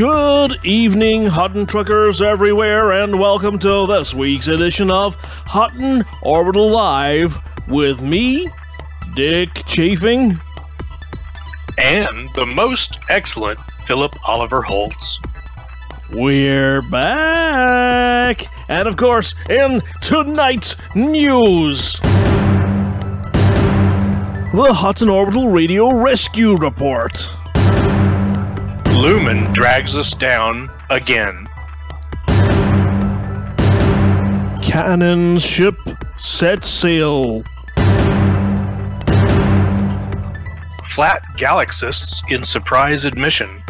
Good evening, Hutton truckers everywhere, and welcome to this week's edition of Hutton Orbital Live with me, Dick Chafing. and the most excellent Philip Oliver Holtz. We're back! And of course, in tonight's news the Hutton Orbital Radio Rescue Report. Lumen drags us down again. Canonn's ship set sail. Flat Galaxists in surprise admission.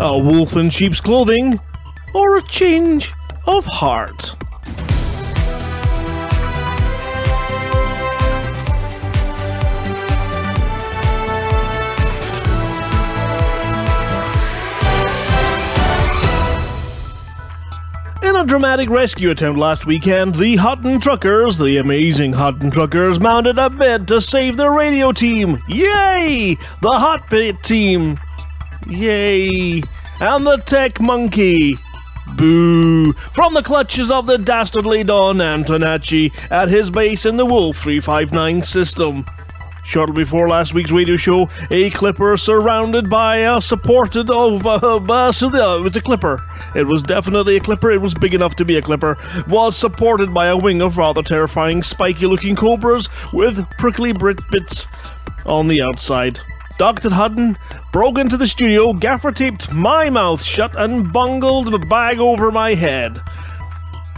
A wolf in sheep's clothing, or a change of heart. In a dramatic rescue attempt last weekend, the Hutton Truckers, the amazing Hutton Truckers, mounted a bid to save their radio team. Yay! The Hot team. Yay! And the Tech Monkey. Boo! From the clutches of the dastardly Don Antonacci at his base in the Wolf 359 system. Shortly before last week's radio show, a clipper surrounded by a supported of uh, uh, so, uh, it was a clipper. It was definitely a clipper. It was big enough to be a clipper. Was supported by a wing of rather terrifying, spiky-looking cobras with prickly brit bits on the outside. At Hutton, broke into the studio, gaffer taped my mouth shut, and bungled the bag over my head.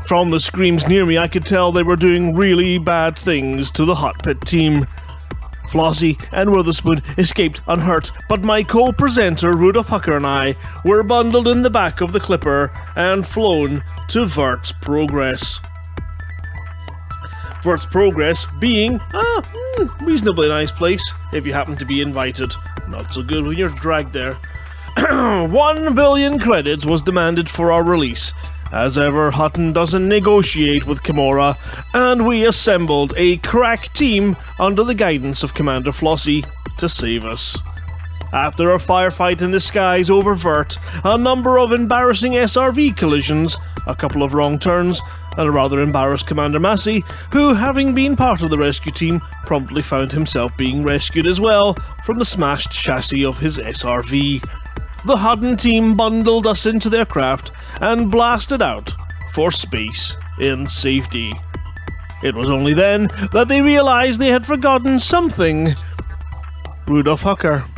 From the screams near me, I could tell they were doing really bad things to the Hot Pit team. Flossie and Witherspoon escaped unhurt, but my co presenter Rudolph Hucker and I were bundled in the back of the Clipper and flown to Vert's Progress. Vert's Progress being a hmm, reasonably nice place if you happen to be invited. Not so good when you're dragged there. One billion credits was demanded for our release. As ever, Hutton doesn't negotiate with Kimura, and we assembled a crack team under the guidance of Commander Flossie to save us. After a firefight in the skies over Vert, a number of embarrassing SRV collisions, a couple of wrong turns, and a rather embarrassed Commander Massey, who, having been part of the rescue team, promptly found himself being rescued as well from the smashed chassis of his SRV. The Hutton team bundled us into their craft and blasted out for space in safety. It was only then that they realized they had forgotten something. Rudolph Hucker.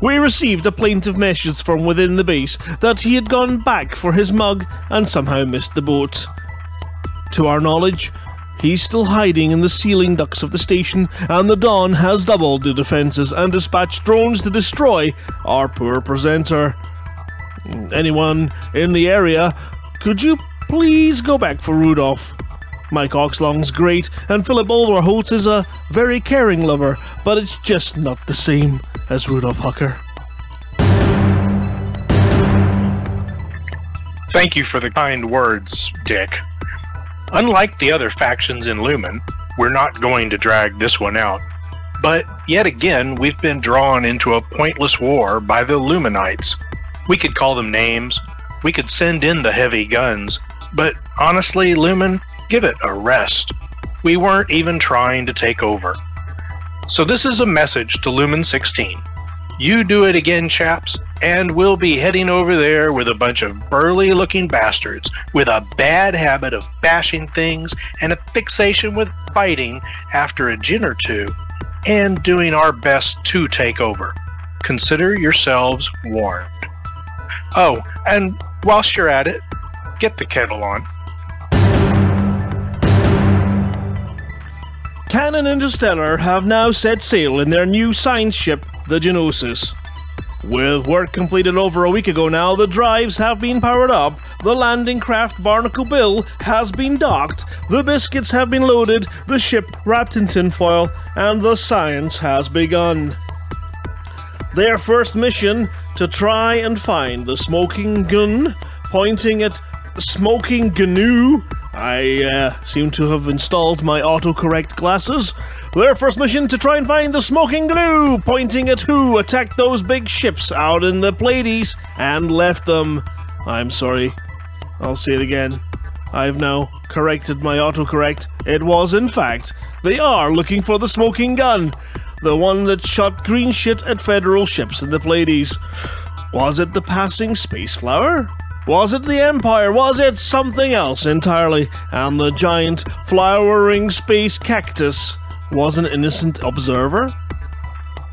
We received a plaintive message from within the base that he had gone back for his mug and somehow missed the boat. To our knowledge, he's still hiding in the ceiling ducts of the station, and the Dawn has doubled the defenses and dispatched drones to destroy our poor presenter. Anyone in the area, could you please go back for Rudolph? Mike Oxlong's great, and Philip Olverholt is a very caring lover, but it's just not the same as Rudolph Hucker. Thank you for the kind words, Dick. Unlike the other factions in Lumen, we're not going to drag this one out. But yet again, we've been drawn into a pointless war by the Luminites. We could call them names, we could send in the heavy guns, but honestly, Lumen, give it a rest. We weren't even trying to take over. So, this is a message to Luhman 16. You do it again, chaps, and we'll be heading over there with a bunch of burly looking bastards with a bad habit of bashing things and a fixation with fighting after a gin or two, and doing our best to take over. Consider yourselves warned. Oh, and whilst you're at it, get the kettle on. Canonn and Interstellar have now set sail in their new science ship, the Gnosis. With work completed over a week ago now, the drives have been powered up, the landing craft Barnacle Bill has been docked, the biscuits have been loaded, the ship wrapped in tinfoil, and the science has begun. Their first mission to try and find the smoking gun pointing at smoking gnu. I uh, seem to have installed my autocorrect glasses. Their first mission to try and find the smoking glue, pointing at who attacked those big ships out in the Pleiades and left them. I'm sorry. I'll say it again. I've now corrected my autocorrect. It was, in fact, they are looking for the smoking gun. The one that shot green shit at federal ships in the Pleiades. Was it the passing space flower? Was it the Empire? Was it something else entirely? And the giant flowering space cactus was an innocent observer?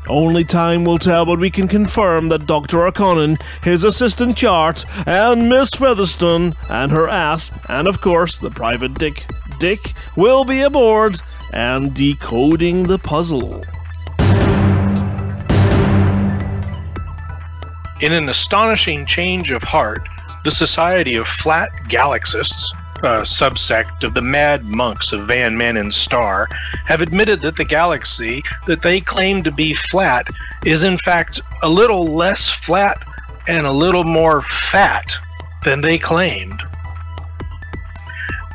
Only time will tell, but we can confirm that Dr. O'Connor, his assistant Chart, and Miss Featherstone, and her asp, and of course the private Dick, Dick, will be aboard and decoding the puzzle. In an astonishing change of heart, the Society of Flat Galaxists, a subsect of the Mad Monks of Van Maanen's star, have admitted that the galaxy that they claim to be flat is in fact a little less flat and a little more fat than they claimed.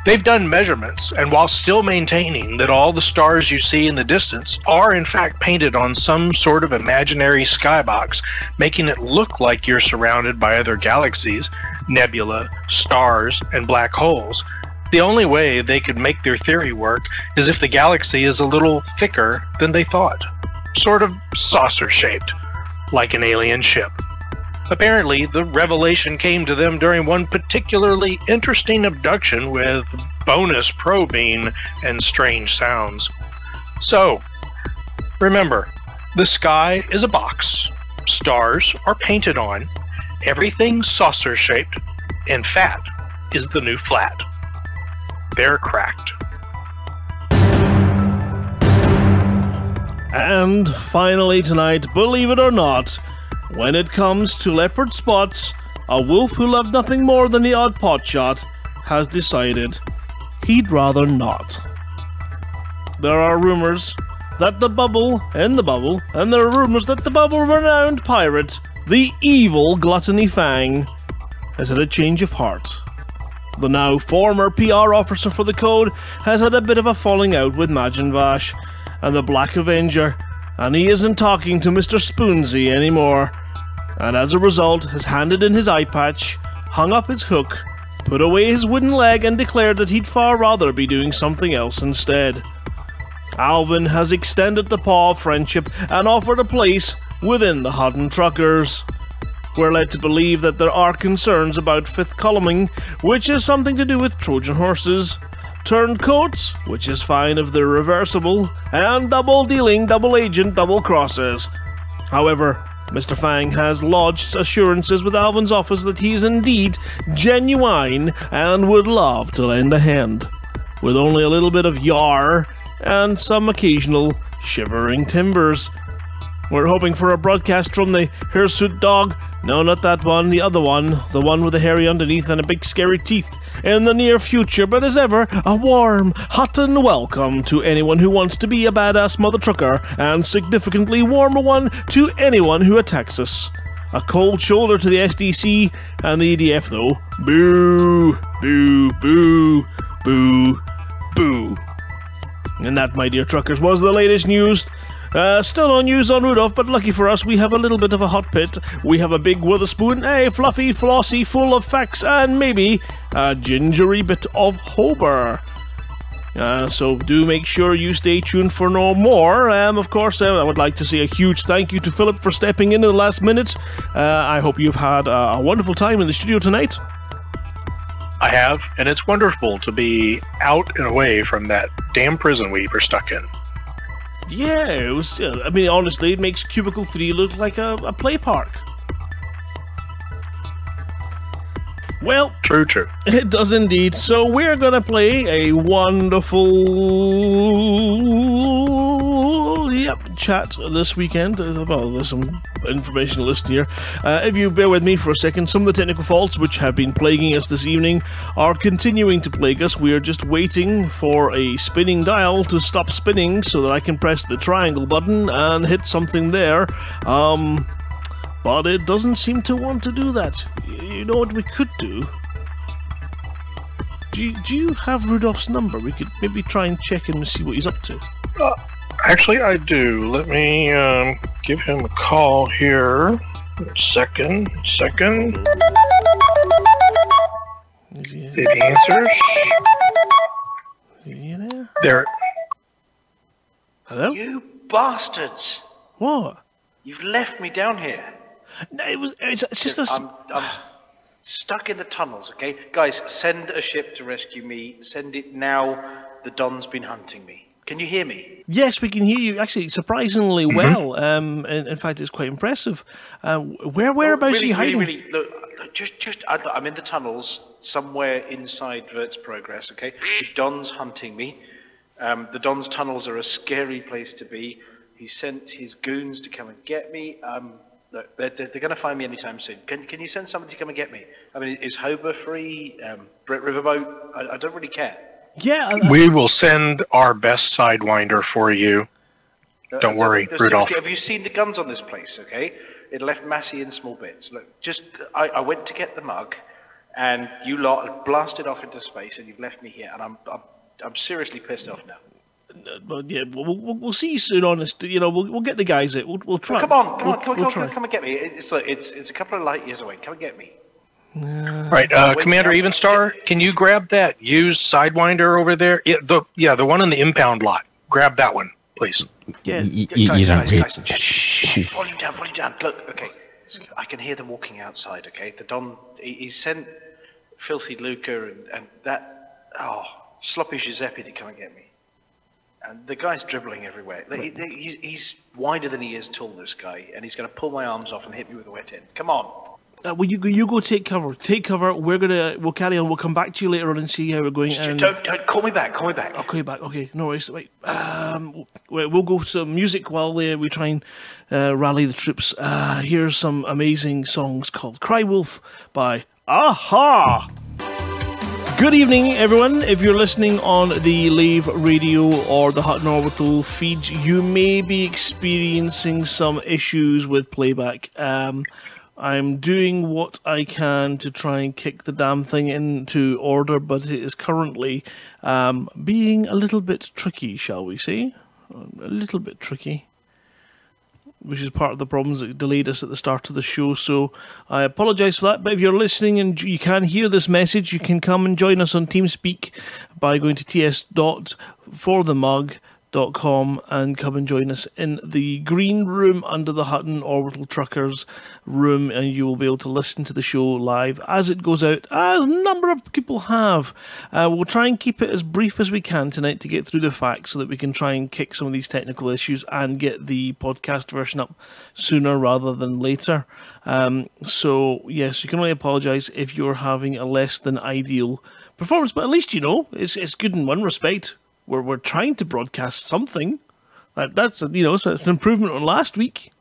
They've done measurements, and while still maintaining that all the stars you see in the distance are in fact painted on some sort of imaginary skybox, making it look like you're surrounded by other galaxies, nebula, stars, and black holes, the only way they could make their theory work is if the galaxy is a little thicker than they thought. Sort of saucer shaped, like an alien ship. Apparently, the revelation came to them during one particularly interesting abduction with bonus probing and strange sounds. So, remember, the sky is a box, stars are painted on, everything saucer shaped, and fat is the new flat. They're cracked. And finally, tonight, believe it or not, when it comes to leopard spots, a wolf who loved nothing more than the odd pot shot has decided he'd rather not. There are rumors that the bubble and the bubble, and there are rumors that the bubble renowned pirate, the evil Gluttony Fang, has had a change of heart. The now former PR officer for the Code has had a bit of a falling out with Majin Vash and the Black Avenger, and he isn't talking to Mr. Spoonsy anymore, and as a result has handed in his eye patch, hung up his hook, put away his wooden leg, and declared that he'd far rather be doing something else instead. Alvin has extended the paw of friendship and offered a place within the Hutton Truckers. We're led to believe that there are concerns about fifth columning, which is something to do with Trojan horses, turncoats, which is fine if they're reversible, and double dealing, double agent, double crosses. However, Mr. Fang has lodged assurances with Alvin's office that he is indeed genuine and would love to lend a hand, with only a little bit of yar and some occasional shivering timbers. We're hoping for a broadcast from the hirsute dog. No, not that one, the other one, the one with the hairy underneath and a big scary teeth, in the near future. But as ever, a warm, hot and welcome to anyone who wants to be a badass mother trucker, and significantly warmer one to anyone who attacks us. A cold shoulder to the SDC and the EDF, though. Boo, boo, boo, boo, boo. And that, my dear truckers, was the latest news. Uh, still no news on Rudolph, but lucky for us, we have a little bit of a hot pit. We have a big Witherspoon, a fluffy, flossy, full of facts, and maybe a gingery bit of Hober. Uh, so do make sure you stay tuned for no more. Um, of course, uh, I would like to say a huge thank you to Philip for stepping in at the last minute. Uh, I hope you've had a wonderful time in the studio tonight. I have, and it's wonderful to be out and away from that damn prison we were stuck in. Yeah, it was. Uh, I mean, honestly, it makes Cubicle 3 look like a, a play park. Well, true, true. It does indeed. So we're gonna play a wonderful yep chat this weekend. Well, there's some information list here. Uh, if you bear with me for a second, some of the technical faults which have been plaguing us this evening are continuing to plague us. We are just waiting for a spinning dial to stop spinning so that I can press the triangle button and hit something there. Um, but it doesn't seem to want to do that. You know what we could do? Do you, do you have Rudolph's number? We could maybe try and check him and see what he's up to. Uh, Actually, I do. Let me um, give him a call here. Second, second. Is he, See if he answers. is he there? There. Hello? You bastards! What? You've left me down here. No, it was. It's, it's just a. s- I'm, I'm stuck in the tunnels, okay? Guys, send a ship to rescue me. Send it now. The Don's been hunting me. Can you hear me? Yes, we can hear you. Actually, surprisingly Mm-hmm. well. Um, in, in fact, it's quite impressive. Uh, where whereabouts really, are you hiding? Really, really, look, look, just, just, I, I'm in the tunnels somewhere inside Vert's progress, okay? The Don's hunting me. Um, the Don's tunnels are a scary place to be. He sent his goons to come and get me. Um, look, they're, they're, going to find me anytime soon. Can, can you send somebody to come and get me? I mean, is Hober free? Um, Brett Riverboat? I, I don't really care. Yeah, I- I- We will send our best sidewinder for you. Uh, Don't uh, worry, uh, Rudolph. Have you seen the guns on this place? Okay, it left Massey in small bits. Look, just I, I went to get the mug, and you lot blasted off into space, and you've left me here, and I'm I'm, I'm seriously pissed off now. well, yeah, we'll, we'll, we'll see you soon. Honest, you know, we'll, we'll get the guys out. We'll, we'll try. Come on, come We'll- on, come, on, we'll come, on, try. come and get me. It's look, it's it's a couple of light years away. Come and get me. All right, uh, Commander Evenstar, can you grab that used sidewinder over there? Yeah, the yeah, the one in the impound lot. Grab that one, please. Yeah, You, Yeah, you, guys, don't guys, read. guys, shh, shh, shh, shh, volume down, volume down. Look, okay, I can hear them walking outside. Okay, the Don he, he sent filthy Luca and, and that oh sloppy Giuseppe to come and get me. And the guy's dribbling everywhere. He- he- he's wider than he is tall. This guy, and he's going to pull my arms off and hit me with a wet end. Come on. Uh, well, you go, you go take cover. Take cover. We're gonna we'll carry on. We'll come back to you later on and see how we're going. Just And don't, don't call me back. Call me back. I'll call you back. Okay, no worries. Wait, um, we- we'll go some music while uh, we try and uh, rally the troops. Uh, here's some amazing songs called "Cry Wolf" by a-ha. Good evening, everyone. If you're listening on the Lave Radio or the Hutton Orbital feeds, you may be experiencing some issues with playback. Um, I'm doing what I can to try and kick the damn thing into order, but it is currently um, being a little bit tricky, shall we say? A little bit tricky which is part of the problems that delayed us at the start of the show. So I apologise for that. But if you're listening and you can hear this message, you can come and join us on TeamSpeak by going to ts.forthemug.com and come and join us in the green room under the Hutton Orbital Truckers room, and you will be able to listen to the show live as it goes out, as a number of people have. Uh, we'll try and keep it as brief as we can tonight to get through the facts so that we can try and kick some of these technical issues and get the podcast version up sooner rather than later. Um, so, yes, you can only apologise if you're having a less than ideal performance, but at least you know it's, it's good in one respect. We're, we're trying to broadcast something. That, that's you know, so it's an improvement on last week.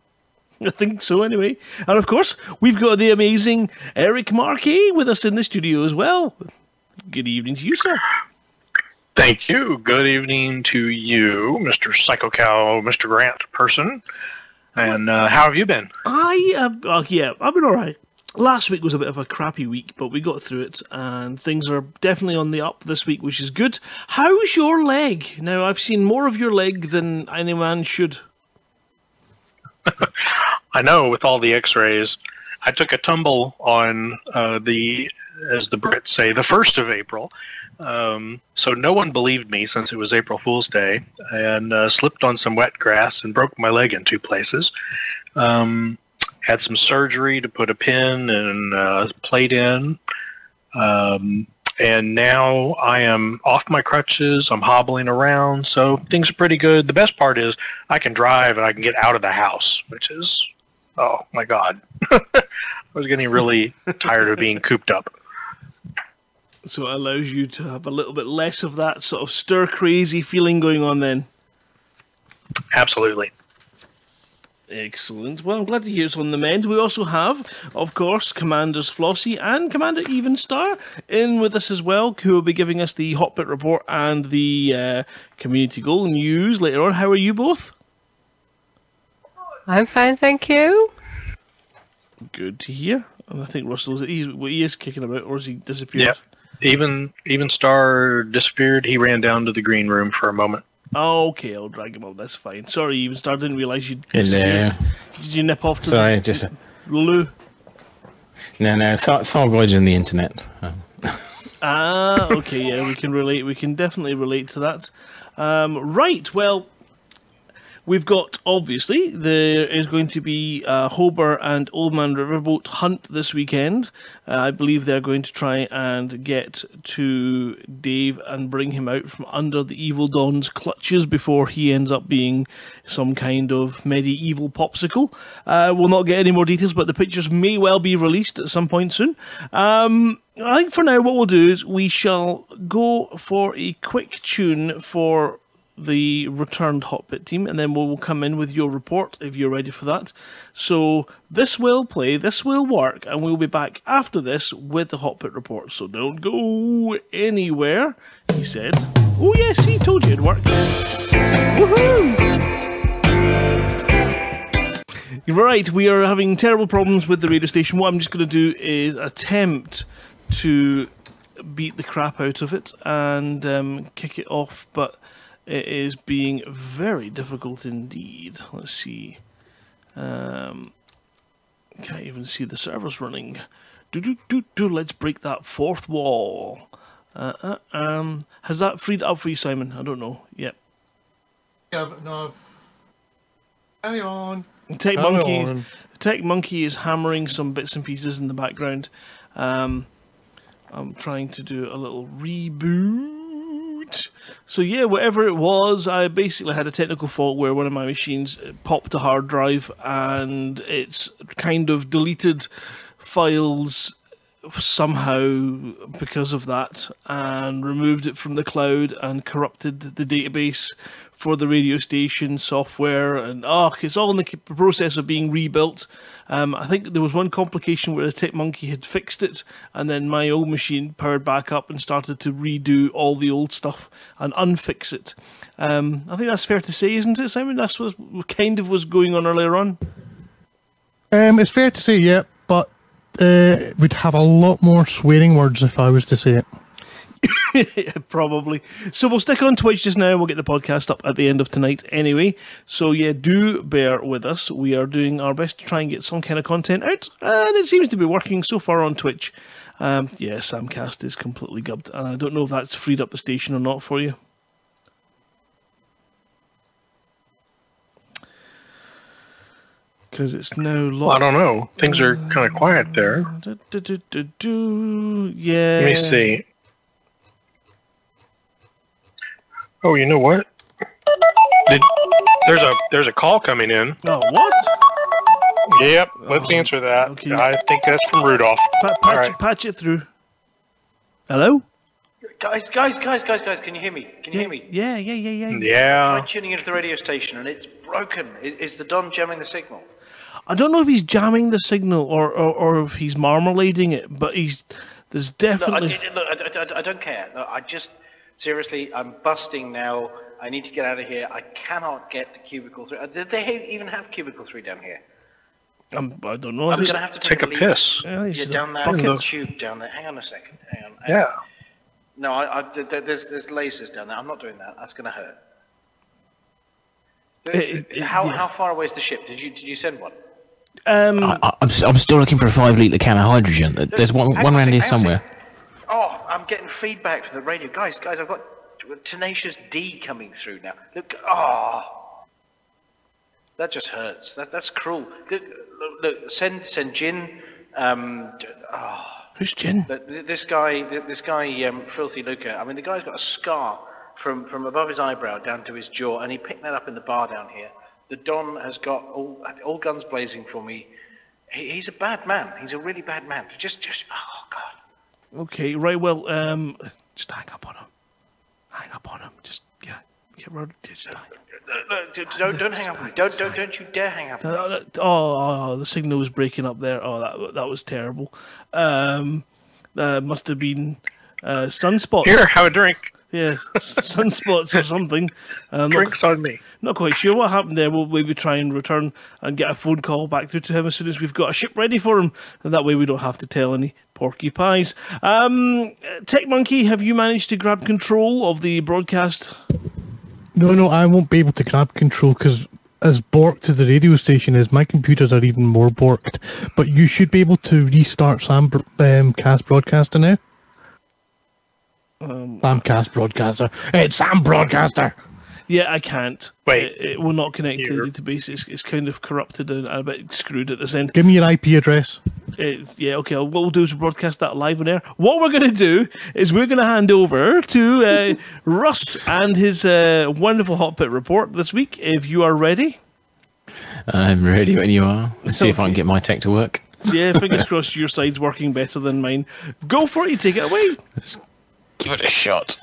I think so, anyway. And of course, we've got the amazing Eric Markey with us in the studio as well. Good evening to you, sir. Thank you. Good evening to you, Mr. Psycho Cow, Mr. Grant person. And uh, how have you been? I uh, uh, yeah, I've been all right. Last week was a bit of a crappy week, but we got through it, and things are definitely on the up this week, which is good. How's your leg? Now, I've seen more of your leg than any man should. I know with all the X-rays, I took a tumble on uh, the, as the Brits say, the first of April. Um, so no one believed me since it was April Fool's Day, and uh, slipped on some wet grass and broke my leg in two places. Um, had some surgery to put a pin and uh, plate in. Um, and now I am off my crutches. I'm hobbling around, so things are pretty good. The best part is I can drive and I can get out of the house, which is oh my god. I was getting really tired of being cooped up. So it allows you to have a little bit less of that sort of stir crazy feeling going on then. Absolutely. Excellent. Well, I'm glad to hear it's on the mend. We also have, of course, Commanders Flossie and Commander Evenstar in with us as well, who will be giving us the Hot Pit Report and the uh, Community Goal news later on. How are you both? I'm fine, thank you. Good to hear. And I think Russell's he's, well, he is kicking about, or has he disappeared? Yep. Even even Star disappeared. He ran down to the green room for a moment. Oh, okay, I'll drag him up. That's fine. Sorry, even started. Didn't realise you. Hello. Did you nip off to Sorry, just the loo? no, no. Th- Thargoids in the internet. Um, Ah, okay, yeah, we can relate. We can definitely relate to that. Um, right, well, we've got obviously there is going to be a Hober and Old Man Riverboat hunt this weekend. Uh, I believe they're going to try and get to Dave and bring him out from under the Evil Don's clutches before he ends up being some kind of medieval popsicle. Uh, we'll not get any more details, but the pictures may well be released at some point soon. Um, I think for now, what we'll do is we shall go for a quick tune for the returned Hot Pit team, and then we'll come in with your report if you're ready for that. So this will play, this will work, and we'll be back after this with the Hot Pit report. So don't go anywhere, he said. Oh yes, he told you it'd work. Woohoo! Right, we are having terrible problems with the radio station. What I'm just going to do is attempt to beat the crap out of it and um, kick it off, but it is being very difficult indeed. Let's see. Um, can't even see the servers running. Do do do do. Let's break that fourth wall. Uh, uh, um, has that freed up for you, Simon? I don't know. Yep. Yeah, but no. Carry on. Tech Carry Monkey. on. Tech Monkey is hammering some bits and pieces in the background. Um, I'm trying to do a little reboot. So yeah, whatever it was, I basically had a technical fault where one of my machines popped a hard drive and it's kind of deleted files somehow because of that and removed it from the cloud and corrupted the database for the radio station software and oh it's all in the process of being rebuilt. Um, i think there was one complication where the tech monkey had fixed it and then my old machine powered back up and started to redo all the old stuff and unfix it. Um, i think that's fair to say isn't it simon? That's what kind of was going on earlier on. Um, it's fair to say, yeah, but uh, we'd have a lot more swearing words if I was to say it. Probably. So we'll stick on Twitch just now. We'll get the podcast up at the end of tonight anyway. So yeah, do bear with us. We are doing our best to try and get some kind of content out, and it seems to be working so far on Twitch. Um, yeah, Samcast is completely gubbed, and I don't know if that's freed up the station or not for you. Because it's now Well, I don't know. Things are kind of quiet there. Du- du- du. Yeah. Let me see. Oh, you know what? Did, there's a there's a call coming in. Oh, what? Yep, let's oh, answer that. okay. I think that's from Rudolph. Pa- patch, right. patch it through. Hello? Guys, guys, guys, guys, guys, can you hear me? Can you hear me? Yeah, yeah, yeah, yeah. Try Yeah. tuning into the radio station and it's broken. Is the Don jamming the signal? I don't know if he's jamming the signal or, or, or if he's marmalading it, but he's there's Look, I, definitely. look, I, I- I don't care. I just, seriously, I'm busting now. I need to get out of here. I cannot get to Cubicle 3. Uh, Did they even have Cubicle 3 down here? I'm, I don't know. I'm going to have to Take take, a leak. piss. Yeah, it's Yeah, down that bucket. tube down there. Hang on a second. Hang on. Yeah. No, I, I, th- th- there's, there's lasers down there. I'm not doing that. That's going to hurt. It- it- how, yeah. how far away is the ship? Did you, did you send one? Um, I, I- I'm, s- I'm still looking for a five litre can of hydrogen. There's one, one on around here sec, hang on a somewhere. sec. Oh, I'm getting feedback from the radio. Guys, guys, I've got tenacious D coming through now. Look, oh, that just hurts. That, that's cruel. Look, look, look, send, send Jin. Um, oh, who's Jin? This guy, this guy, um, Filthy Luca. I mean, the guy's got a scar from, from above his eyebrow down to his jaw, and he picked that up in the bar down here. The Don has got all, all guns blazing for me. He, he's a bad man. He's a really bad man. Just, just, oh God. Okay, right. Well, um, just hang up on him. Hang up on him. Just yeah, get rid. Just hang. Uh, uh, d- don't, don't hang up on me. Don't, don't, don't you dare hang up on me. Uh, Oh, oh, the signal was breaking up there. Oh, that that was terrible. Um, uh, must have been uh, sunspots. Here, have a drink. Yeah, sunspots or something. Um, not, Drinks on me. not quite sure what happened there. We'll maybe try and return and get a phone call back through to him as soon as we've got a ship ready for him, and that way we don't have to tell any porky pies. Um, Tech Monkey, have you managed to grab control of the broadcast? No, no, I won't be able to grab control because as borked as the radio station is, my computers are even more borked. But you should be able to restart Sam um, Cast Broadcaster now. Um, Sam Cast Broadcaster. It's Sam Broadcaster. Yeah, I can't. Wait. It, it will not connect to Here. the database. It's, it's kind of corrupted and a bit screwed at this end. Give me your IP address. It's, yeah, okay. What we'll do is broadcast that live on air. What we're going to do is we're going to hand over to uh, Russ and his uh, wonderful hot pit report this week. If you are ready, I'm ready when you are. Let's see if I can get my tech to work. yeah, fingers crossed your side's working better than mine. Go for it. You take it away. Give it a shot.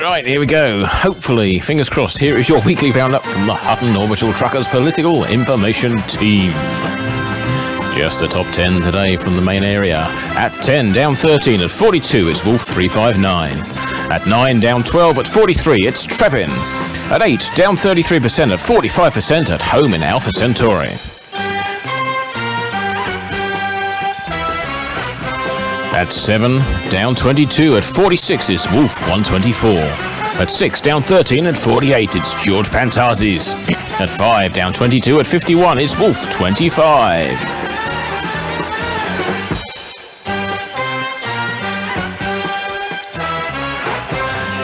Right, here we go. Hopefully, fingers crossed, here is your weekly roundup from the Hutton Orbital Truckers Political Information Team. Just a top 10 today from the main area. At 10, down 13 at 42, it's Wolf 359. At 9, down 12 at 43, it's Trepin. At 8, down 33% at 45% at home in Alpha Centauri. At 7, down 22 at 46 is Wolf 124. At 6, down 13 at 48 it's George Pantazis. At 5, down 22 at 51 it's Wolf 25.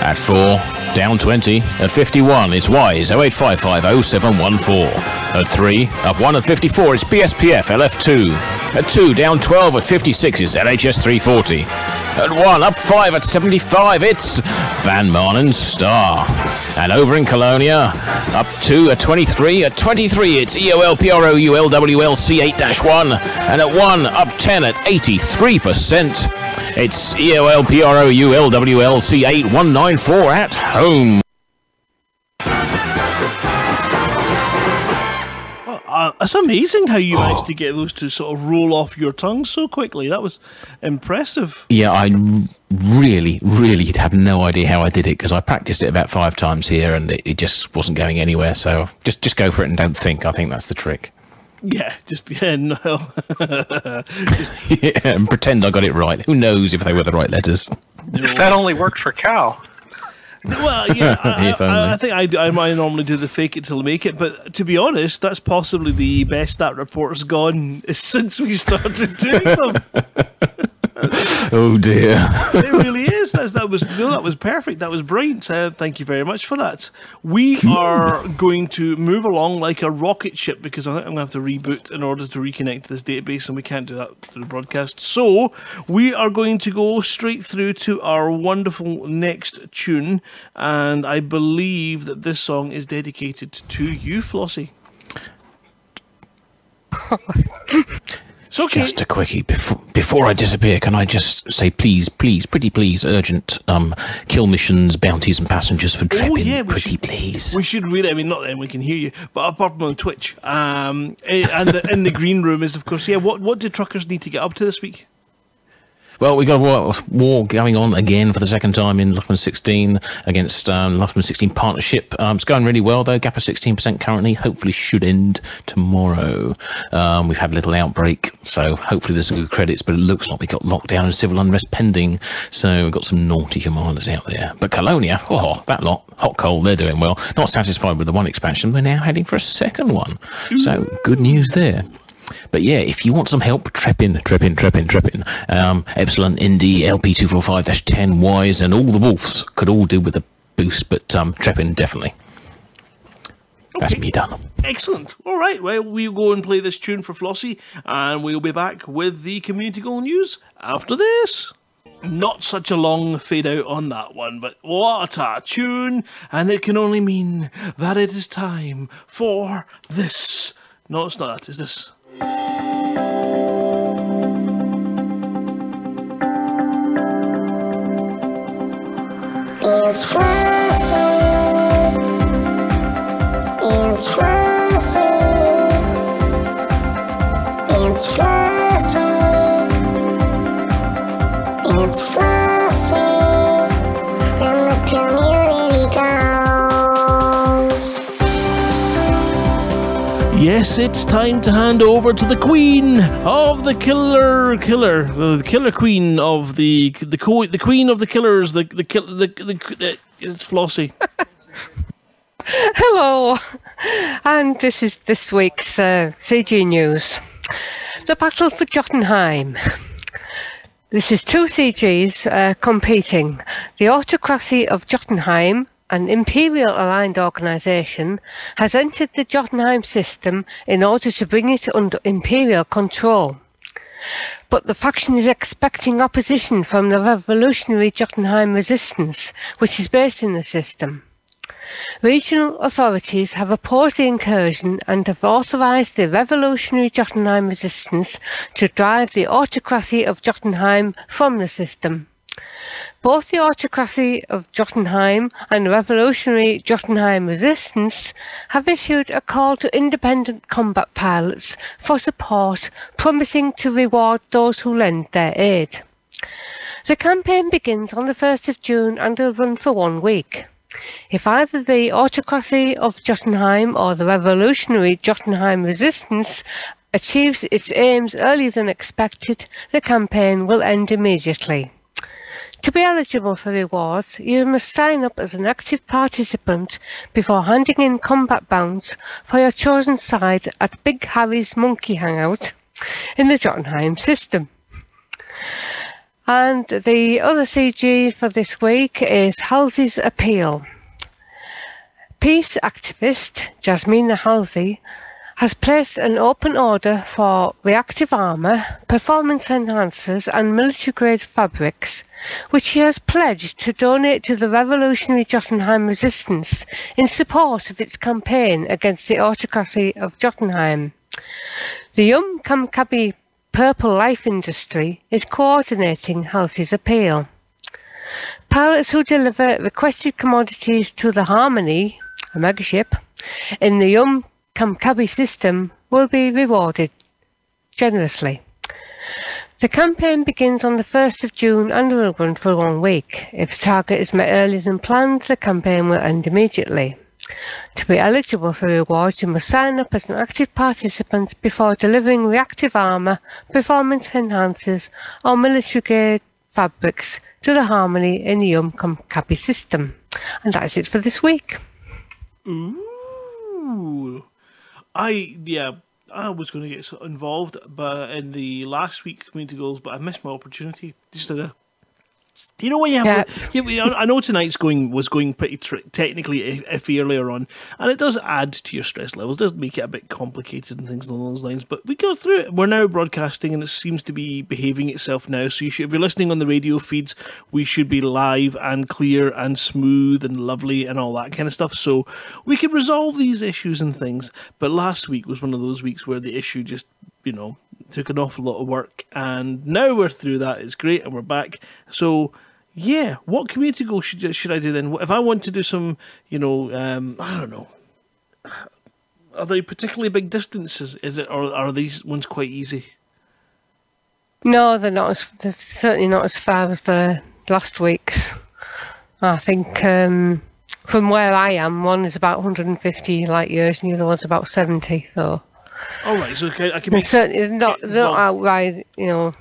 At 4, down 20. At 51, it's Wise 0855 0714. At 3, up 1 at 54, it's BSPF LF2. At 2, down 12 at 56, it's LHS 340. At 1, up 5 at 75, it's Van Maanen Star. And over in Colonia, up 2 at 23. At 23, it's E EOL PRO ULWL C8 1. And at 1, up 10 at 83%. It's E EOL PRO ULWL C8194 at home. Uh, it's amazing how you managed to get those to sort of roll off your tongue so quickly. That was impressive. Yeah, I really, really have no idea how I did it because I practiced it about five times here and it, it just wasn't going anywhere. So just just go for it and don't think. I think that's the trick. Yeah, just yeah, no. yeah, and pretend I got it right. Who knows if they were the right letters? If that only worked for Cal. Well, yeah, I, I. I think I, I might normally do the fake it till make it, but to be honest, that's possibly the best that report's gone since we started doing them. Oh dear. it really is. That's, that was no, that was perfect. That was brilliant. Uh, thank you very much for that. We are going to move along like a rocket ship because I think I'm going to have to reboot in order to reconnect to this database, and we can't do that through the broadcast. So we are going to go straight through to our wonderful next tune, and I believe that this song is dedicated to you, Flossie. So okay. Just a quickie before before I disappear. Can I just say, please, please, pretty please, urgent um, kill missions, bounties, and passengers for Trepin. Oh, yeah, pretty should- please. We should really. I mean, not that we can hear you, but apart from on Twitch, um, eh, and the, in the green room is of course. Yeah, what what do truckers need to get up to this week? Well, we've got a war, going on again for the second time in Luhman 16 against um, Luhman 16 partnership. Um, it's going really well though. Gap of 16% currently. Hopefully, should end tomorrow. Um, we've had a little outbreak, so hopefully there's some good credits. But it looks like we got lockdown and civil unrest pending. So we've got some naughty commanders out there. But Colonia, oh, that lot, hot coal, they're doing well. Not satisfied with the one expansion. We're now heading for a second one. So good news there. But yeah, if you want some help, trep in, trep in, trep in, trep in. Um, Epsilon, Indi, LP245-10, Wise, and all the Wolves could all do with a boost, but um, trep in definitely. That's Okay. me done. Excellent. All right. Well, we'll go and play this tune for Flossie, and we'll be back with the community goal news after this. Not such a long fade out on that one, but what a tune! And it can only mean that it is time for this. No, it's not that. It's this. It's Flossie. It's Flossie. It's Flossie. It's Flossie. Yes, it's time to hand over to the queen of the killer killer, uh, the killer queen of the the co- the queen of the killers, the the kill the, the, the it's Flossie. Hello, and this is this week's uh, CG news. The battle for Jotunheim. This is two CGs uh, competing. The autocracy of Jotunheim, an imperial aligned organisation, has entered the Jotunheim system in order to bring it under imperial control. But the faction is expecting opposition from the revolutionary Jotunheim resistance, which is based in the system. Regional authorities have opposed the incursion and have authorised the revolutionary Jotunheim resistance to drive the autocracy of Jotunheim from the system. Both the autocracy of Jotunheim and the revolutionary Jotunheim resistance have issued a call to independent combat pilots for support, promising to reward those who lend their aid. The campaign begins on the 1st of June and will run for one week. If either the autocracy of Jotunheim or the revolutionary Jotunheim resistance achieves its aims earlier than expected, the campaign will end immediately. To be eligible for rewards, you must sign up as an active participant before handing in combat bounds for your chosen side at Big Harry's Monkey Hangout in the Jotunheim system. And the other CG for this week is Halsey's Appeal. Peace activist Jasmina Halsey has placed an open order for reactive armour, performance enhancers, and military grade fabrics, which she has pledged to donate to the revolutionary Jotunheim resistance in support of its campaign against the autocracy of Jotunheim. The Yum Kamkabi Purple Life Industry is coordinating Halsey's appeal. Pilots who deliver requested commodities to the Harmony, a megaship, in the Yum Kamkabi system will be rewarded generously. The campaign begins on the 1st of June and will run for one week. If the target is met earlier than planned, the campaign will end immediately. To be eligible for rewards, you must sign up as an active participant before delivering reactive armour, performance enhancers, or military grade fabrics to the Harmony in the Yum Kamkabi system. And that's it for this week. Ooh. I yeah, I was going to get involved, but in the last week's community goals, but I missed my opportunity. Just a. You know what you have, Yeah. you- you know, I know tonight's going was going pretty technically iffy earlier on, and it does add to your stress levels. Does make it a bit complicated and things along those lines. But we go through it. We're now broadcasting, and it seems to be behaving itself now. So you should, if you're listening on the radio feeds, we should be live and clear and smooth and lovely and all that kind of stuff. So we can resolve these issues and things. But last week was one of those weeks where the issue just, you know, took an awful lot of work, and now we're through that. It's great, and we're back. So yeah, what community goal should should I do then? If I want to do some, you know, um, I don't know. Are they particularly big distances? Is it, or are these ones quite easy? No, they're not as they're certainly not as far as the last week's. I think um, from where I am, one is about 150 light years, and the other one's about 70. So All right, so okay, I can make certainly not they're not outright, you know,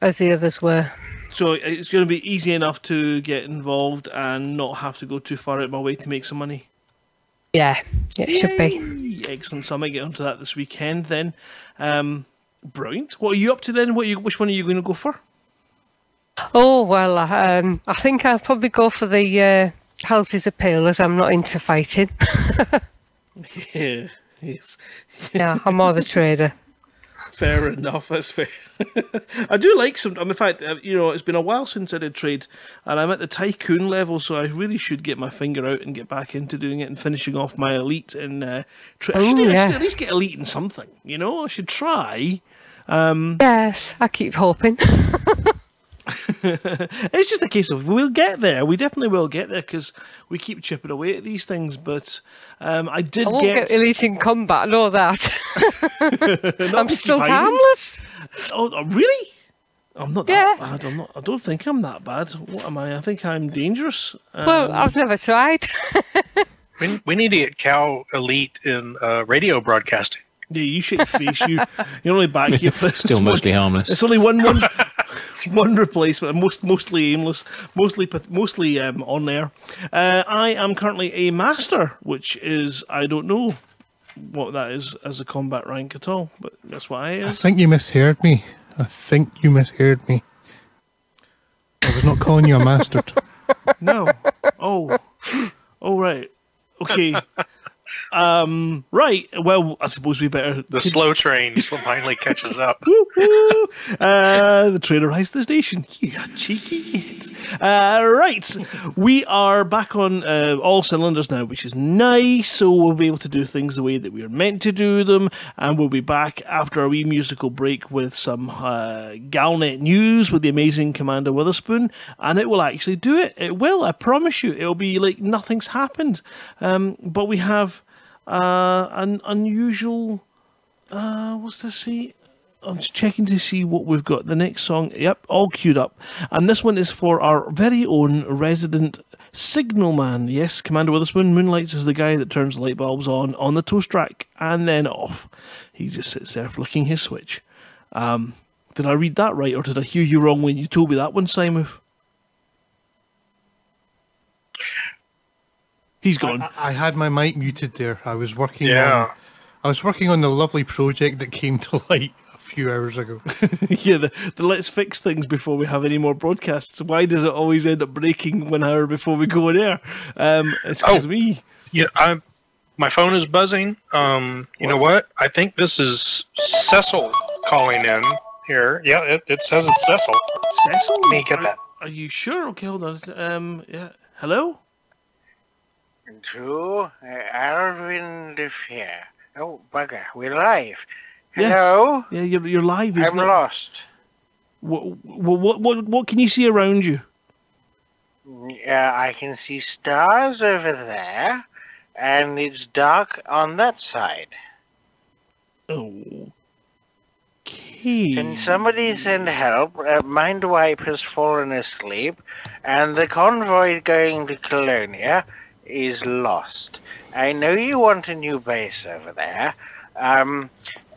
as the others were. So it's going to be easy enough to get involved and not have to go too far out of my way to make some money. Yeah, it should be. Excellent. So I might get onto that this weekend then. Um, brilliant. What are you up to then? What you, which one are you going to go for? Oh well, um, I think I'll probably go for the uh, Halsey's appeal as I'm not into fighting. Yeah, yes. yeah, I'm more the trader. Fair enough. That's fair. I do like some. In fact, uh, you know, it's been a while since I did trade, and I'm at the tycoon level, so I really should get my finger out and get back into doing it and finishing off my elite. And uh, tra- I, should, Ooh, I should at least get elite in something. You know, I should try. Um, Yes, I keep hoping. It's just a case of we'll get there. We definitely will get there because we keep chipping away at these things. But um, I did I won't get. get elite in combat. I know that. I'm still fighting. harmless. Oh, oh, really? I'm not that bad. I'm not. I don't think I'm that bad. What am I? I think I'm dangerous. Well, Um, I've never tried. We, we need to get Cal Elite in uh, radio broadcasting. Yeah, you shake your face. You, you're only back here for Still mostly one- harmless. It's only one one, one replacement, most mostly aimless, mostly mostly um, on there. Uh, I am currently a master, which is I don't know what that is as a combat rank at all, but that's what I is. I think you misheard me. I think you misheard me. I was not calling you a master. No. Oh. Oh right. Okay. Um. Right. Well, I suppose we better. The slow train finally catches up. Uh, the train arrives at the station. You cheeky kids. Uh, right. We are back on uh, all cylinders now, which is nice. So we'll be able to do things the way that we are meant to do them. And we'll be back after a wee musical break with some uh, Galnet news with the amazing Commander Witherspoon. And it will actually do it. It will. I promise you. It'll be like nothing's happened. Um, but we have uh, an unusual. Uh, what's this? See? I'm just checking to see what we've got. The next song, yep, all queued up. And this one is for our very own resident signal man. Yes, Commander Witherspoon moonlights as the guy that turns light bulbs on on the toast rack and then off. He just sits there flicking his switch. Um, did I read that right, or did I hear you wrong when you told me that one, Simon? He's gone. I, I had my mic muted there. I was working Yeah. on I was working on the lovely project that came to light a few hours ago. yeah, the, the let's fix things before we have any more broadcasts. Why does it always end up breaking one hour before we go on air? Um, it's because Oh. me. Yeah, I, my phone is buzzing. Um, you know what? I think this is Cecil calling in here. Yeah, it, it says it's Cecil. Cecil? Let me get are, that. Are you sure? Okay, hold on. Um, yeah. Hello? To uh, Alvin Fair. Oh, bugger, we're live. Yes. Hello? Yeah, you're, you're live. I'm isn't it? lost. What, what, what, what can you see around you? Uh, I can see stars over there, and it's dark on that side. Oh. Okay. Can somebody send help? Uh, Mindwipe has fallen asleep, and the convoy going to Colonia is lost. I know you want a new base over there, um,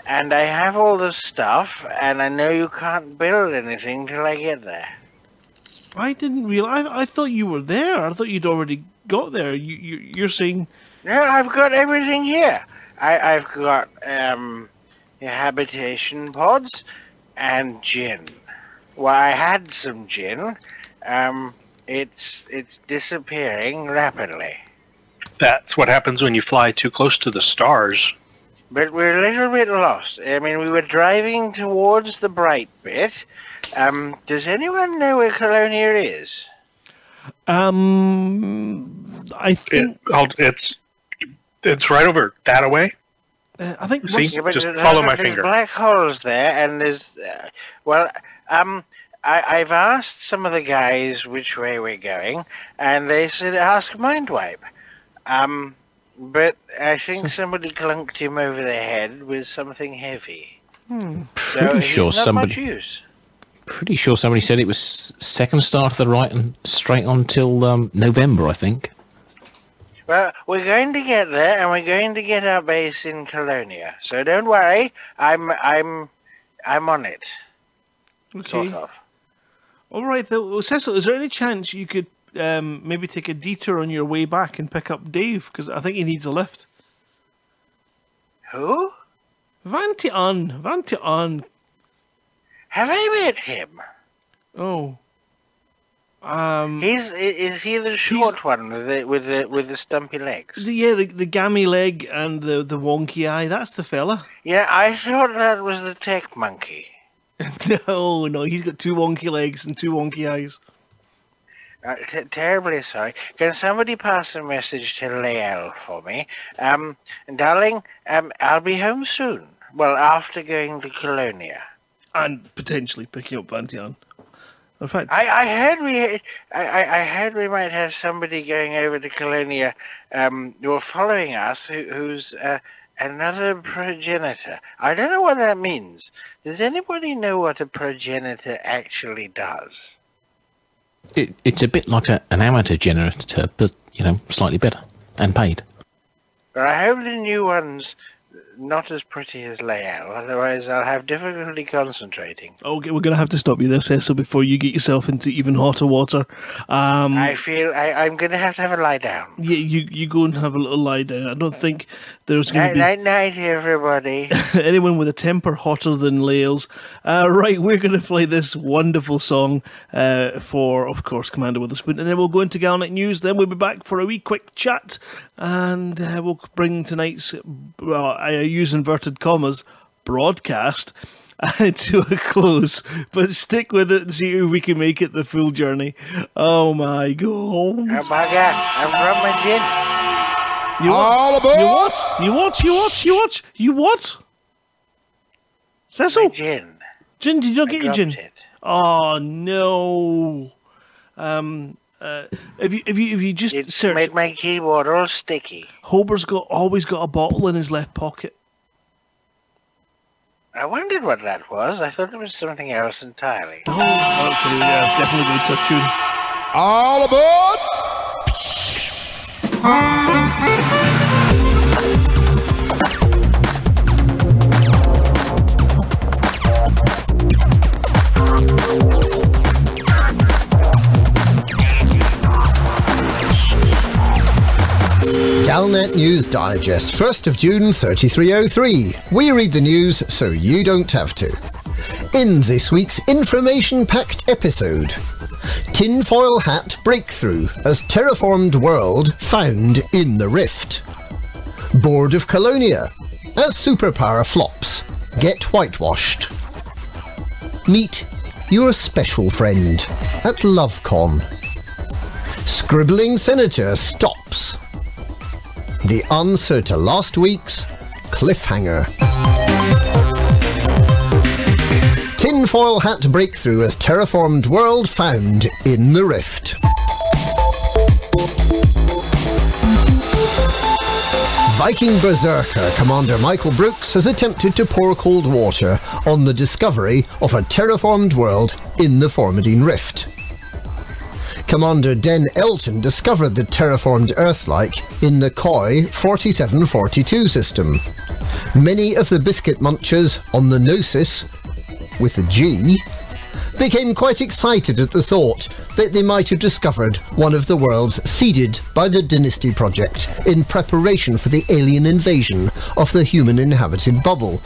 and I have all the stuff, and I know you can't build anything till I get there. I didn't realize. I, I thought you were there. I thought you'd already got there. You, you, you're saying. No, I've got everything here. I, I've got um, habitation pods and gin. Well, I had some gin. Um, it's it's disappearing rapidly. That's what happens when you fly too close to the stars. But we're a little bit lost. I mean, we were driving towards the bright bit. Um, does anyone know where Colonia is? Um, I think. It, it's it's right over that away. uh, I think. See? Yeah, Just follow my finger. black holes there, and there's uh, well, um, I, I've asked some of the guys which way we're going, and they said ask Mindwipe. Um, but I think somebody clunked him over the head with something heavy. So Pretty he's sure not somebody. much use. Pretty sure somebody said it was second star to the right and straight on till um, November, I think. Well, we're going to get there, and we're going to get our base in Colonia. So don't worry, I'm I'm I'm on it, sort of. All right. Well, Cecil, is there any chance you could um, maybe take a detour on your way back and pick up Dave? Because I think he needs a lift. Who? Vantian, Vanti on. Have I met him? Oh. Um. He's is he the short one with the with the with the stumpy legs? The, yeah, the, the gammy leg and the, the wonky eye. That's the fella. Yeah, I thought that was the tech monkey. no, no, he's got two wonky legs and two wonky eyes. Uh, t- terribly sorry. Can somebody pass a message to Lael for me? Um, darling, um, I'll be home soon. Well, after going to Colonia. And potentially picking up Vantian. In fact, I, I heard we I, I I heard we might have somebody going over to Colonia um or following us who, who's uh, another progenitor. I don't know what that means. Does anybody know what a progenitor actually does? It, it's a bit like a, an amateur generator, but you know, slightly better and paid. But I hope the new ones not as pretty as Lael, otherwise I'll have difficulty concentrating. Okay, we're going to have to stop you there, Cecil, before you get yourself into even hotter water. Um, I feel I, I'm going to have to have a lie down. yeah, you, you go and have a little lie down. I don't think there's going to be night, night, everybody. anyone with a temper hotter than Lael's. Uh, right, we're going to play this wonderful song uh, for, of course, Commander Witherspoon, and then we'll go into Galnet News. Then we'll be back for a wee quick chat, and uh, we'll bring tonight's, well, I use inverted commas, broadcast. uh, to a close, but stick with it and see if we can make it the full journey. Oh my god! oh my god, I'm from my gin. You All what? aboard! You what? You what? You what? You what? You what? Cecil, My gin. gin? Did you not I get your gin? it. Oh no. Um. Uh. If you if you if you just It search, made my keyboard all sticky. Hober's got always got a bottle in his left pocket. I wondered what that was. I thought it was something else entirely. Oh, okay, yeah, definitely going to a tune. All aboard! Galnet News Digest, 1st of June 3303. We read the news so you don't have to. In this week's information packed episode, Tinfoil Hat Breakthrough as Terraformed World found in the Rift. Board of Colonia as Superpower Flops get whitewashed. Meet your special friend at LoveCon. Scribbling Senator stops. The answer to last week's cliffhanger. Tinfoil hat breakthrough as terraformed world found in the rift. Viking Berserker Commander Michael Brooks has attempted to pour cold water on the discovery of a terraformed world in the Formidine Rift. Commander Den Elton discovered the terraformed Earth-like in the Koi 4742 system. Many of the biscuit munchers on the Gnosis, with a G, became quite excited at the thought that they might have discovered one of the worlds seeded by the Dynasty Project in preparation for the alien invasion of the human inhabited bubble.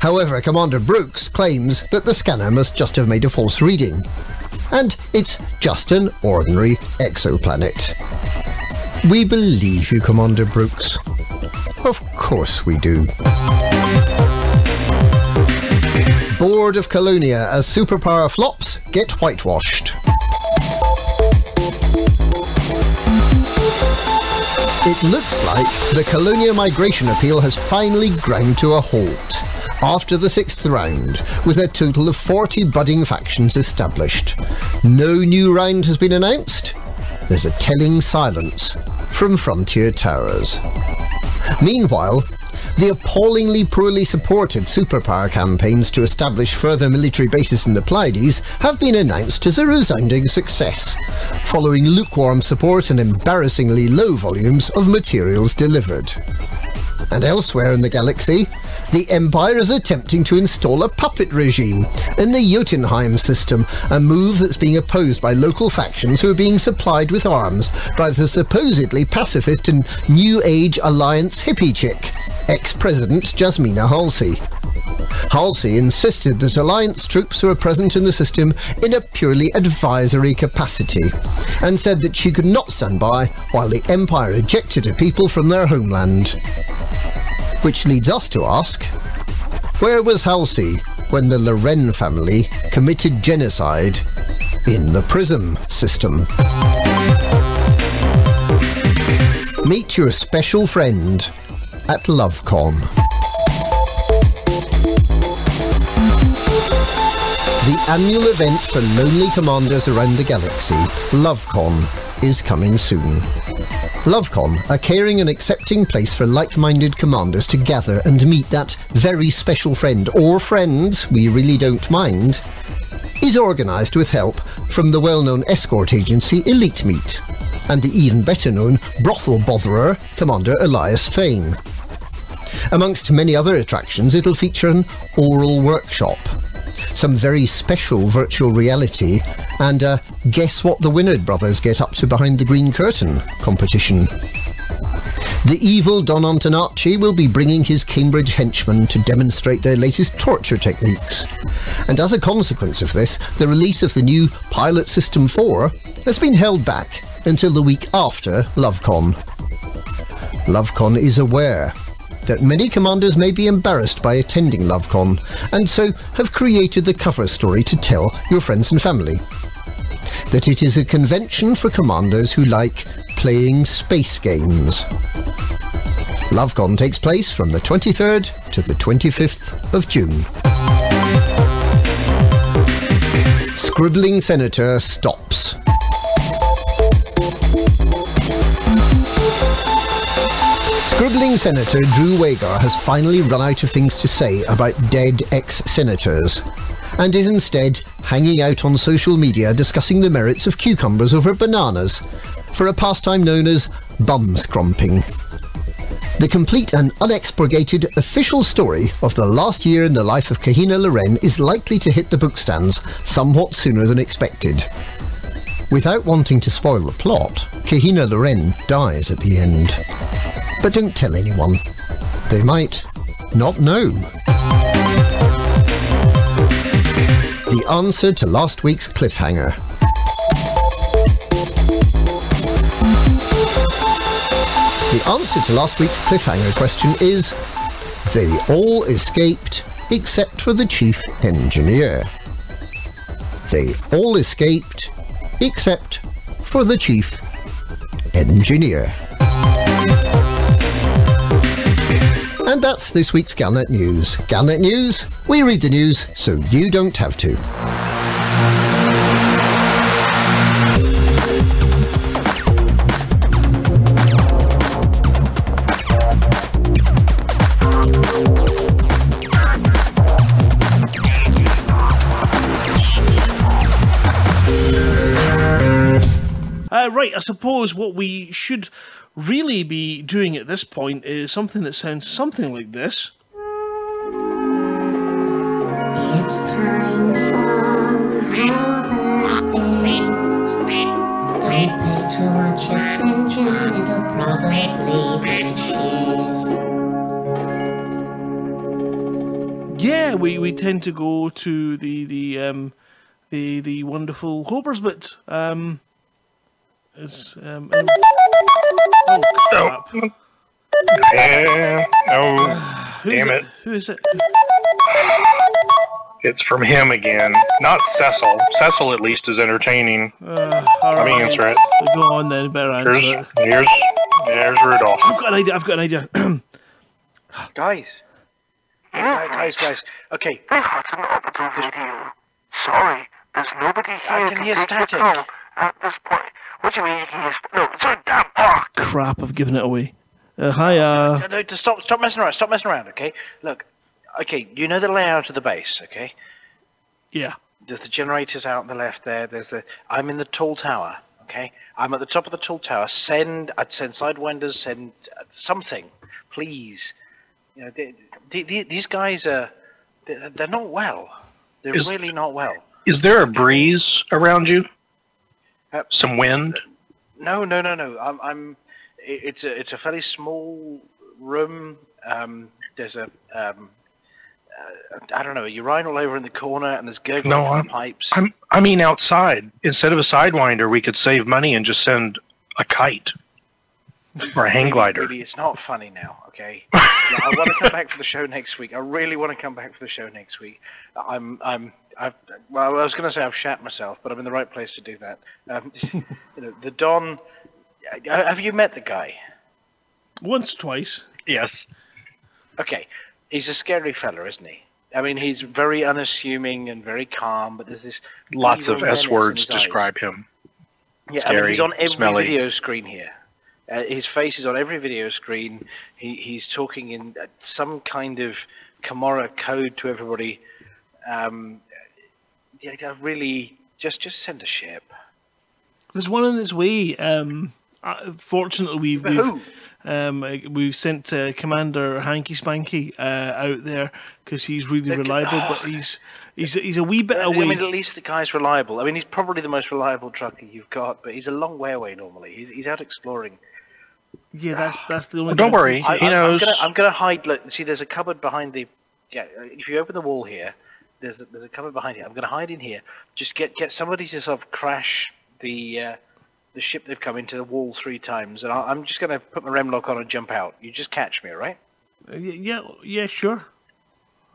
However, Commander Brooks claims that the scanner must just have made a false reading, and it's just an ordinary exoplanet. We believe you, Commander Brooks. Of course we do. Board of Colonia as superpower flops get whitewashed. It looks like the Colonia migration appeal has finally ground to a halt after the sixth round, with a total of 40 budding factions established. No new round has been announced. There's a telling silence from Frontier Towers. Meanwhile, the appallingly poorly supported superpower campaigns to establish further military bases in the Pleiades have been announced as a resounding success, following lukewarm support and embarrassingly low volumes of materials delivered. And elsewhere in the galaxy, the Empire is attempting to install a puppet regime in the Jotunheim system, a move that's being opposed by local factions who are being supplied with arms by the supposedly pacifist and New Age Alliance hippie chick, ex-president Jasmina Halsey. Halsey insisted that Alliance troops were present in the system in a purely advisory capacity, and said that she could not stand by while the Empire ejected her people from their homeland. Which leads us to ask, where was Halsey when the Loren family committed genocide in the Prism system? Meet your special friend at LoveCon. The annual event for lonely commanders around the galaxy, LoveCon, is coming soon. LoveCon, a caring and accepting place for like-minded commanders to gather and meet that very special friend, or friends, we really don't mind, is organised with help from the well-known escort agency Elite Meet, and the even better known brothel botherer, Commander Elias Fane. Amongst many other attractions, it'll feature an oral workshop, some very special virtual reality, and a Guess What the Winard Brothers Get Up to Behind the Green Curtain competition. The evil Don Antonacci will be bringing his Cambridge henchmen to demonstrate their latest torture techniques. And as a consequence of this, the release of the new Pilot System 4 has been held back until the week after LoveCon. LoveCon is aware that many commanders may be embarrassed by attending LoveCon, and so have created the cover story to tell your friends and family. That it is a convention for commanders who like playing space games. LoveCon takes place from the 23rd to the 25th of June. Scribbling Senator stops. Scribbling Senator Drew Wagar has finally run out of things to say about dead ex-senators and is instead hanging out on social media discussing the merits of cucumbers over bananas for a pastime known as bum scrumping. The complete and unexpurgated official story of the last year in the life of Kahina Loren is likely to hit the bookstands somewhat sooner than expected. Without wanting to spoil the plot, Kahina Loren dies at the end. But don't tell anyone. They might not know. The answer to last week's cliffhanger. The answer to last week's cliffhanger question is They all escaped except for the chief engineer. They all escaped except for the chief engineer. And that's this week's Galnet News. Galnet News, we read the news so you don't have to. Suppose what we should really be doing at this point is something that sounds something like this. It's time for Don't pay too much attention, it'll probably be shit. Yeah, we, we tend to go to the the um, the the wonderful Hobers bit. Um, is um, um, oh crap! Yeah. Oh, damn it. Who is it? It's from him again. Not Cecil. Cecil at least is entertaining. Uh, all Let me right. answer it. Go on then. Better answer. Here's it. here's there's Rudolph. I've got an idea. I've got an idea. Guys. Guys, guys, guys. Okay. That's an opportunity. Sorry, there's nobody here I can to hear take the static. call at this point. What do you mean you can hear st- No, it's a damn park. Crap! I've given it away. Uh, hi. Uh, No, no, to stop, stop messing around. Stop messing around. Okay. Look. Okay, you know the layout of the base. Okay. yeah. There's the generators out on the left there. There's the. I'm in the tall tower. Okay. I'm at the top of the tall tower. Send. I'd send sidewinders. Send uh, something, please. You know, they, they, they- these guys are. They're, they're not well. They're Is- really not well. Is there a breeze around you? Uh, Some wind? No, no, no, no. I'm. I'm it's a. It's a fairly small room. Um, there's a. Um, uh, I don't know, a urinal over in the corner, and there's gurgling No, from I'm- pipes. I'm I mean outside. Instead of a sidewinder, we could save money and just send a kite or a hang glider. Really, it's not funny now, okay? Yeah, I want to come back for the show next week. I really want to come back for the show next week. I'm, I'm, I've, well, I was going to say I've shat myself, but I'm in the right place to do that. Um, you know, the Don. uh, Have you met the guy? Once, twice. Yes. Okay, he's a scary fella, isn't he? I mean, he's very unassuming and very calm, but there's this Lots of s words his eyes. describe him. Yeah, I mean, he's on every smelly. video screen here. Uh, his face is on every video screen. He, he's talking in uh, some kind of Camorra code to everybody. Um, yeah, yeah, really, just just send a ship. There's one on its way. Um, Uh, fortunately, we, But we've um, uh, we've sent uh, Commander Hanky Spanky uh, out there because he's really reliable, but he's he's he's a wee bit I away. I mean, at least the guy's reliable. I mean, he's probably the most reliable trucker you've got, but he's a long way away normally. He's, he's out exploring. yeah, that's that's the only. Don't worry, thing. I, he I- knows. I'm gonna, I'm gonna hide. Look, see, there's a cupboard behind the. Yeah, uh, if you open the wall here, there's a, there's a cupboard behind here. I'm gonna hide in here. Just get get somebody to sort of crash the uh, the ship they've come into the wall three times, and I, I'm just gonna put my Remlok on and jump out. You just catch me, all right? Uh, yeah, yeah, sure.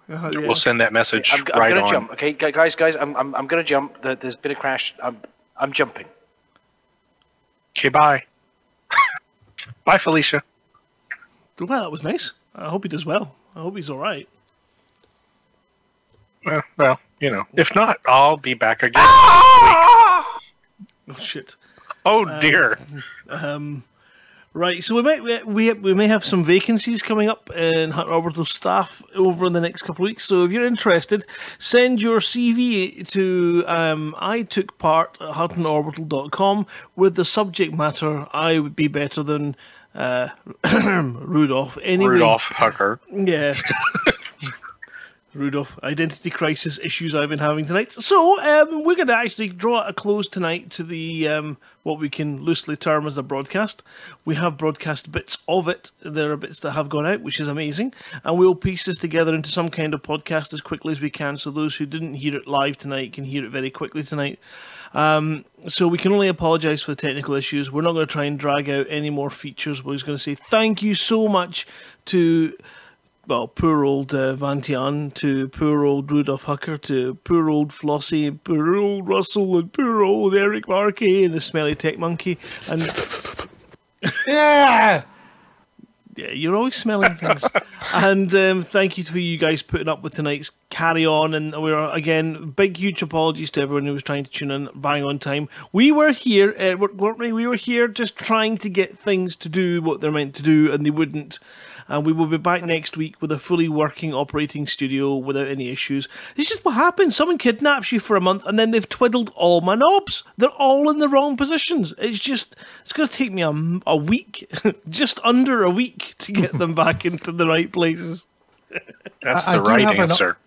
Uh, yeah. We'll send that message I'm, I'm right gonna jump. Okay, guys, guys, I'm I'm, I'm gonna jump. There- There's been a crash. I'm I'm jumping. Okay, bye. bye, Felicia. Well, that was nice. I hope he does well. I hope he's all right. Well, well, you know, if not, I'll be back again. Oh shit. Oh dear. Um, right, so we might we- we we may have some vacancies coming up in Hutton Orbital staff over the next couple of weeks. So if you're interested, send your CV to um, I took part at huttonorbital.com with the subject matter I would be better than uh, Rudolph. Anyway, Rudolph Hucker. Yeah. Rudolph, identity crisis issues I've been having tonight. So um, we're going to actually draw a close tonight to the um, what we can loosely term as a broadcast. We have broadcast bits of it. There are bits that have gone out, which is amazing, and we'll piece this together into some kind of podcast as quickly as we can, so those who didn't hear it live tonight can hear it very quickly tonight. Um, so we can only apologise for the technical issues. We're not going to try and drag out any more features. But we're just going to say thank you so much to well, poor old uh, Vantian, to poor old Rudolf Hucker, to poor old Flossie, and poor old Russell, and poor old Eric Markey, and the smelly tech monkey. And Yeah. yeah, you're always smelling things. and um, thank you to you guys putting up with tonight's carry on. And we're again big, huge apologies to everyone who was trying to tune in bang on time. We were here, uh, weren't we? We were here just trying to get things to do what they're meant to do, and they wouldn't. And we will be back next week with a fully working operating studio without any issues. This is what happens. Someone kidnaps you for a month and then they've twiddled all my knobs. They're all in the wrong positions. It's just, it's going to take me a week, just under a week to get them back into the right places. That's the I do right have an- answer.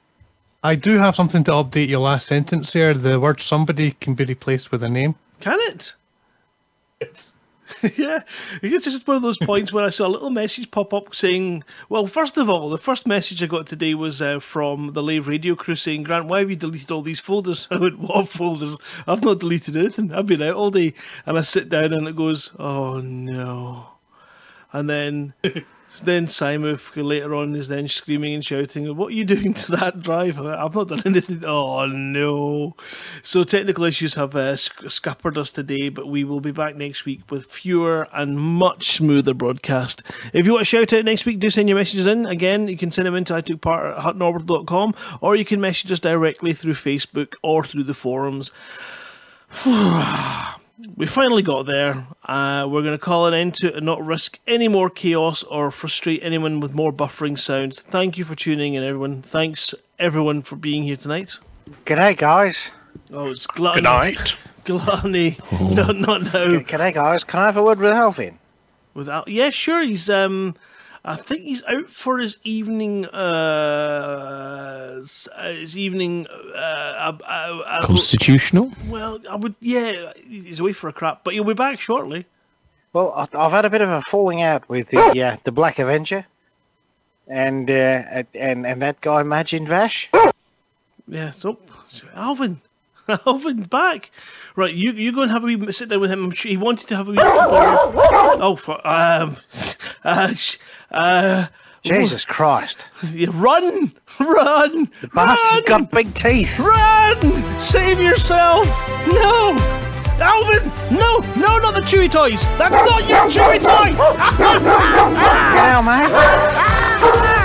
I do have something to update your last sentence here. The word somebody can be replaced with a name. Can it? yeah, it's just one of those points where I saw a little message pop up saying, "Well, first of all, the first message I got today was uh, from the live Radio crew saying, Grant, why have you deleted all these folders?" I went, "What folders? I've not deleted anything. I've been out all day." And I sit down and it goes, "Oh no!" And then, then Simon later on is then screaming and shouting, "What are you doing to that driver? I've not done anything." Oh no! So technical issues have uh, scuppered us today, but we will be back next week with fewer and much smoother broadcast. If you want to shout out next week, do send your messages in. Again, you can send them into I took part at huttonorbital.com or you can message us directly through Facebook or through the forums. we finally got there. Uh, we're going to call an end to it and not risk any more chaos or frustrate anyone with more buffering sounds. Thank you for tuning in, everyone. Thanks, everyone, for being here tonight. G'day, guys. Oh, it's gluttony. Good night. Gluttony. No, not now. G'day, guys. Can I have a word with Alvin? Without, yeah, sure. He's um, I think he's out for his evening. Uh, uh, his evening. Uh, uh, uh, uh, Constitutional? Well, I would. Yeah, he's away for a crap, but he'll be back shortly. Well, I- I've had a bit of a falling out with the uh, the Black Avenger, and uh, and and that guy Majin Vash. Yeah, so Alvin, Alvin's back. Right, you you go and have a wee sit down with him. I'm sure he wanted to have a wee. oh, for um, uh, sh- uh, Jesus Christ! yeah, run, run, The bastard's got big teeth. run! Save yourself! No, Alvin, no, no, not the chewy toys. That's not your chewy toy. Now, mate.